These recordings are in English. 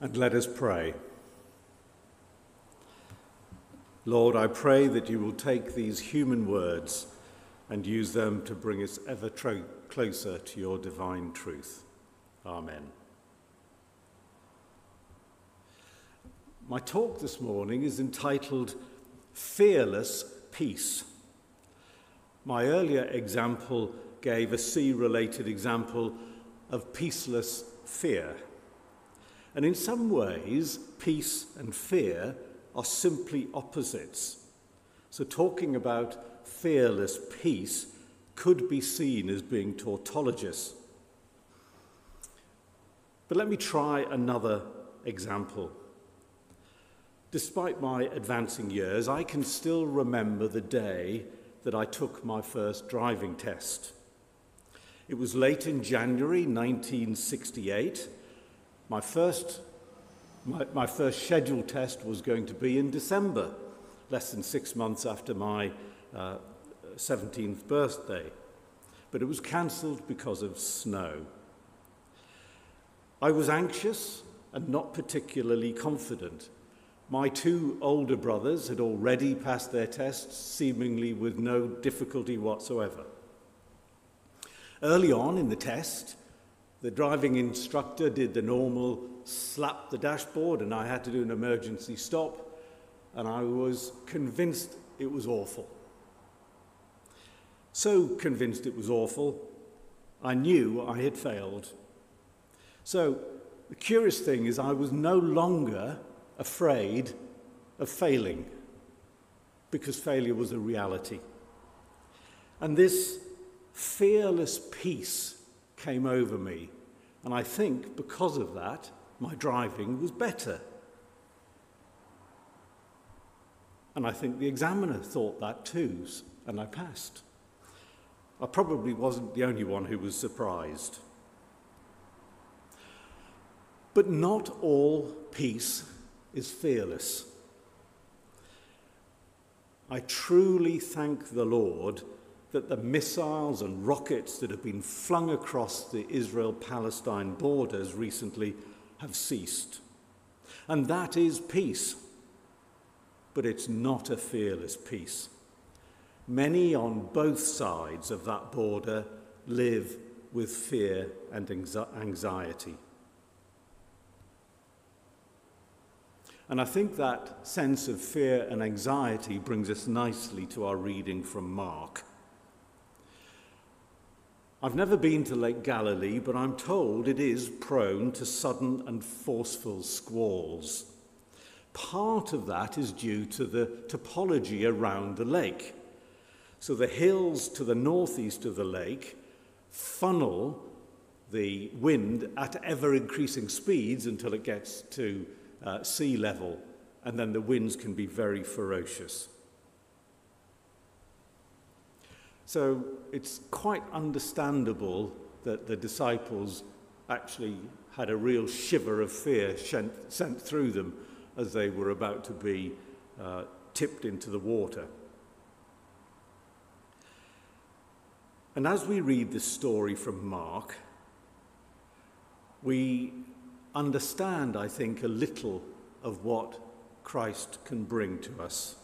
And let us pray. Lord, I pray that you will take these human words and use them to bring us ever tro- closer to your divine truth. Amen. My talk this morning is entitled Fearless Peace. My earlier example gave a sea related example of peaceless fear. And in some ways, peace and fear are simply opposites. So, talking about fearless peace could be seen as being tautologous. But let me try another example. Despite my advancing years, I can still remember the day that I took my first driving test. It was late in January 1968. My first, my, my first scheduled test was going to be in December, less than six months after my uh, 17th birthday. But it was cancelled because of snow. I was anxious and not particularly confident. My two older brothers had already passed their tests, seemingly with no difficulty whatsoever. Early on in the test, the driving instructor did the normal slap the dashboard, and I had to do an emergency stop, and I was convinced it was awful. So convinced it was awful, I knew I had failed. So the curious thing is, I was no longer afraid of failing because failure was a reality. And this fearless peace came over me. And I think because of that, my driving was better. And I think the examiner thought that too, and I passed. I probably wasn't the only one who was surprised. But not all peace is fearless. I truly thank the Lord that the missiles and rockets that have been flung across the Israel Palestine borders recently have ceased. And that is peace. But it's not a fearless peace. Many on both sides of that border live with fear and anxiety. And I think that sense of fear and anxiety brings us nicely to our reading from Mark. I've never been to Lake Galilee, but I'm told it is prone to sudden and forceful squalls. Part of that is due to the topology around the lake. So the hills to the northeast of the lake funnel the wind at ever increasing speeds until it gets to uh, sea level, and then the winds can be very ferocious. So it's quite understandable that the disciples actually had a real shiver of fear sent through them as they were about to be uh, tipped into the water. And as we read this story from Mark, we understand, I think, a little of what Christ can bring to us.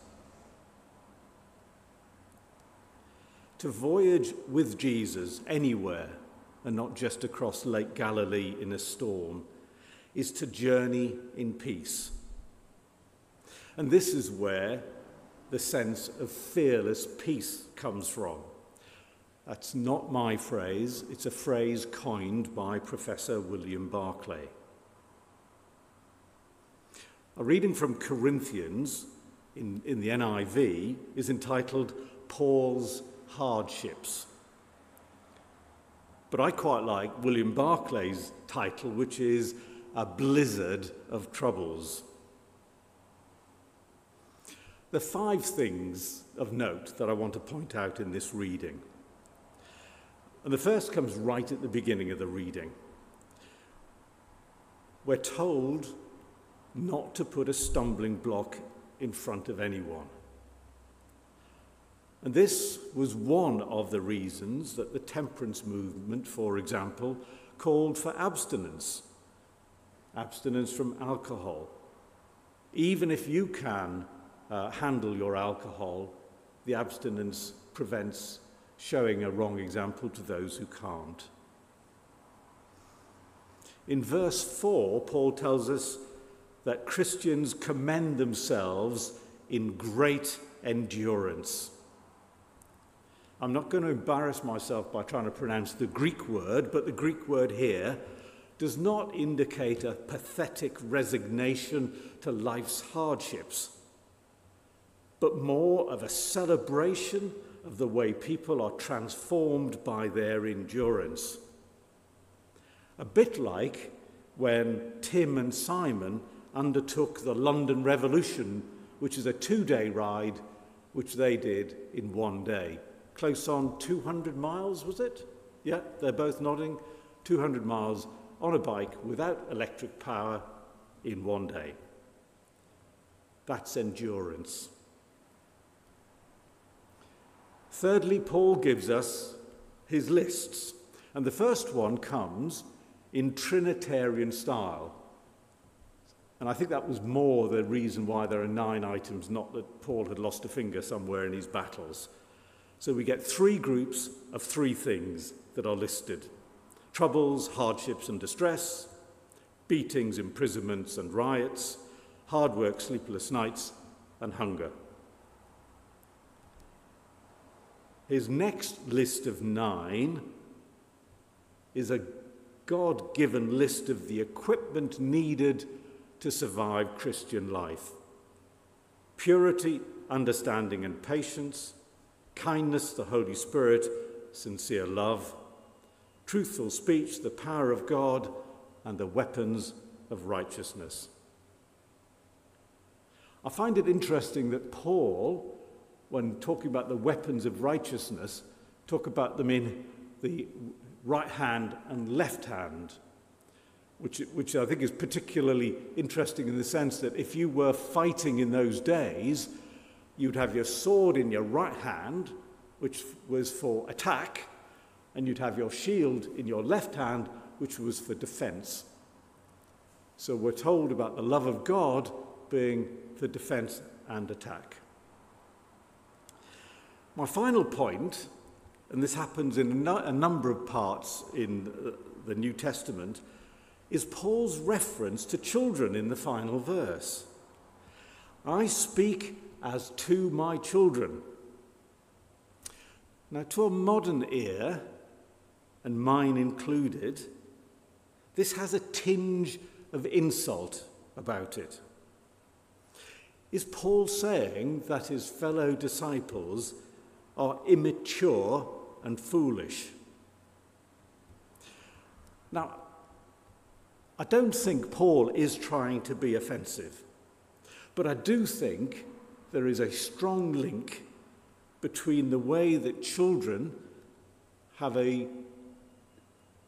To voyage with Jesus anywhere, and not just across Lake Galilee in a storm, is to journey in peace. And this is where the sense of fearless peace comes from. That's not my phrase, it's a phrase coined by Professor William Barclay. A reading from Corinthians in, in the NIV is entitled Paul's hardships. But I quite like William Barclay's title, which is A Blizzard of Troubles. The five things of note that I want to point out in this reading. And the first comes right at the beginning of the reading. We're told not to put a stumbling block in front of anyone. And this was one of the reasons that the temperance movement, for example, called for abstinence. abstinence from alcohol. Even if you can uh, handle your alcohol, the abstinence prevents showing a wrong example to those who can't. In verse 4, Paul tells us that Christians commend themselves in great endurance. I'm not going to embarrass myself by trying to pronounce the Greek word, but the Greek word here does not indicate a pathetic resignation to life's hardships, but more of a celebration of the way people are transformed by their endurance. A bit like when Tim and Simon undertook the London Revolution, which is a two day ride, which they did in one day. Close on 200 miles, was it? Yeah, they're both nodding. 200 miles on a bike without electric power in one day. That's endurance. Thirdly, Paul gives us his lists. And the first one comes in Trinitarian style. And I think that was more the reason why there are nine items, not that Paul had lost a finger somewhere in his battles. So we get three groups of three things that are listed troubles, hardships, and distress, beatings, imprisonments, and riots, hard work, sleepless nights, and hunger. His next list of nine is a God given list of the equipment needed to survive Christian life purity, understanding, and patience, kindness, the Holy Spirit, sincere love, truthful speech, the power of God, and the weapons of righteousness. I find it interesting that Paul, when talking about the weapons of righteousness, talk about them in the right hand and left hand, which, which I think is particularly interesting in the sense that if you were fighting in those days, you'd have your sword in your right hand, which was for attack, and you'd have your shield in your left hand, which was for defense. So we're told about the love of God being for defense and attack. My final point and this happens in a number of parts in the New Testament, is Paul's reference to children in the final verse. I speak as to my children. Now, to a modern ear, and mine included, this has a tinge of insult about it. Is Paul saying that his fellow disciples are immature and foolish. Now, I don't think Paul is trying to be offensive, but I do think there is a strong link between the way that children have a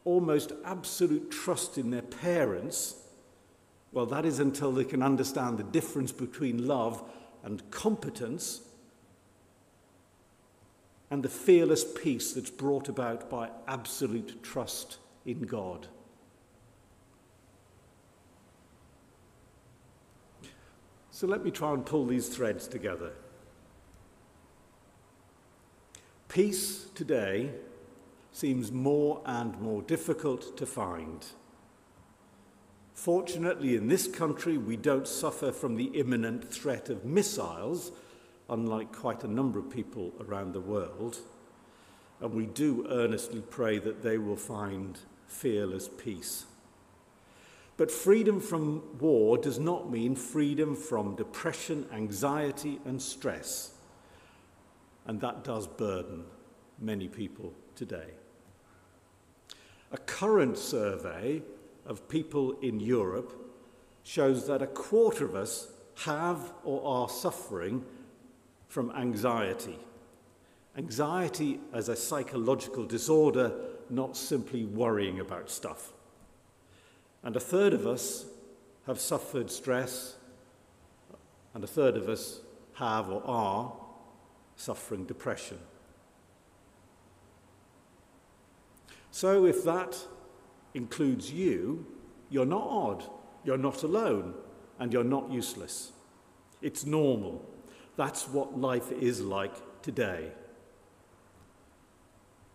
almost absolute trust in their parents. Well, that is until they can understand the difference between love and competence and the fearless peace that's brought about by absolute trust in God. So let me try and pull these threads together. Peace today seems more and more difficult to find. Fortunately, in this country, we don't suffer from the imminent threat of missiles, unlike quite a number of people around the world. And we do earnestly pray that they will find fearless peace. But freedom from war does not mean freedom from depression, anxiety, and stress. And that does burden many people today. A current survey of people in Europe shows that a quarter of us have or are suffering from anxiety. Anxiety as a psychological disorder, not simply worrying about stuff. And a third of us have suffered stress, and a third of us have or are suffering depression. So, if that includes you, you're not odd You're not alone, and you're not useless. It's normal. That's what life is like today.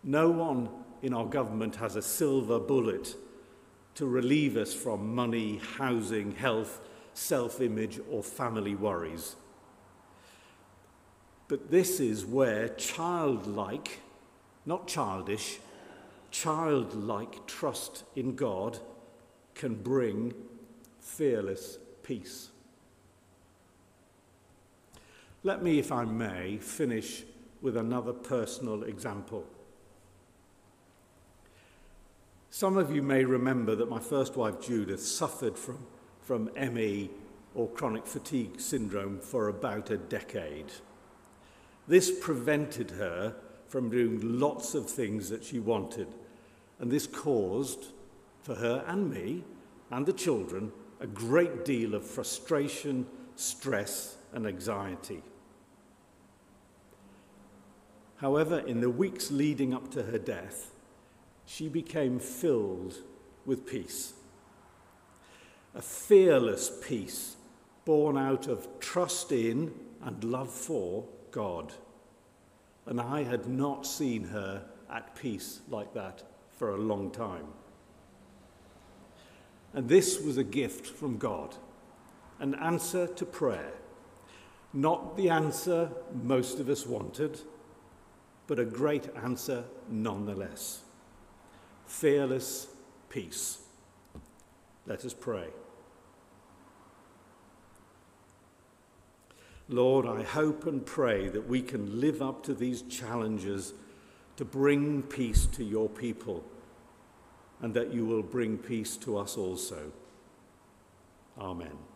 No one in our government has a silver bullet to relieve us from money, housing, health, self image, or family worries. But this is where childlike, not childish, childlike trust in God can bring fearless peace. Let me, if I may, finish with another personal example. Some of you may remember that my first wife Judith suffered from, from ME or chronic fatigue syndrome for about a decade. This prevented her from doing lots of things that she wanted, and this caused, for her and me and the children, a great deal of frustration, stress, and anxiety. However, in the weeks leading up to her death, she became filled with peace. A fearless peace born out of trust in and love for God. And I had not seen her at peace like that for a long time. And this was a gift from God, an answer to prayer. Not the answer most of us wanted, but a great answer nonetheless. Fearless peace. Let us pray. Lord, I hope and pray that we can live up to these challenges to bring peace to your people and that you will bring peace to us also. Amen.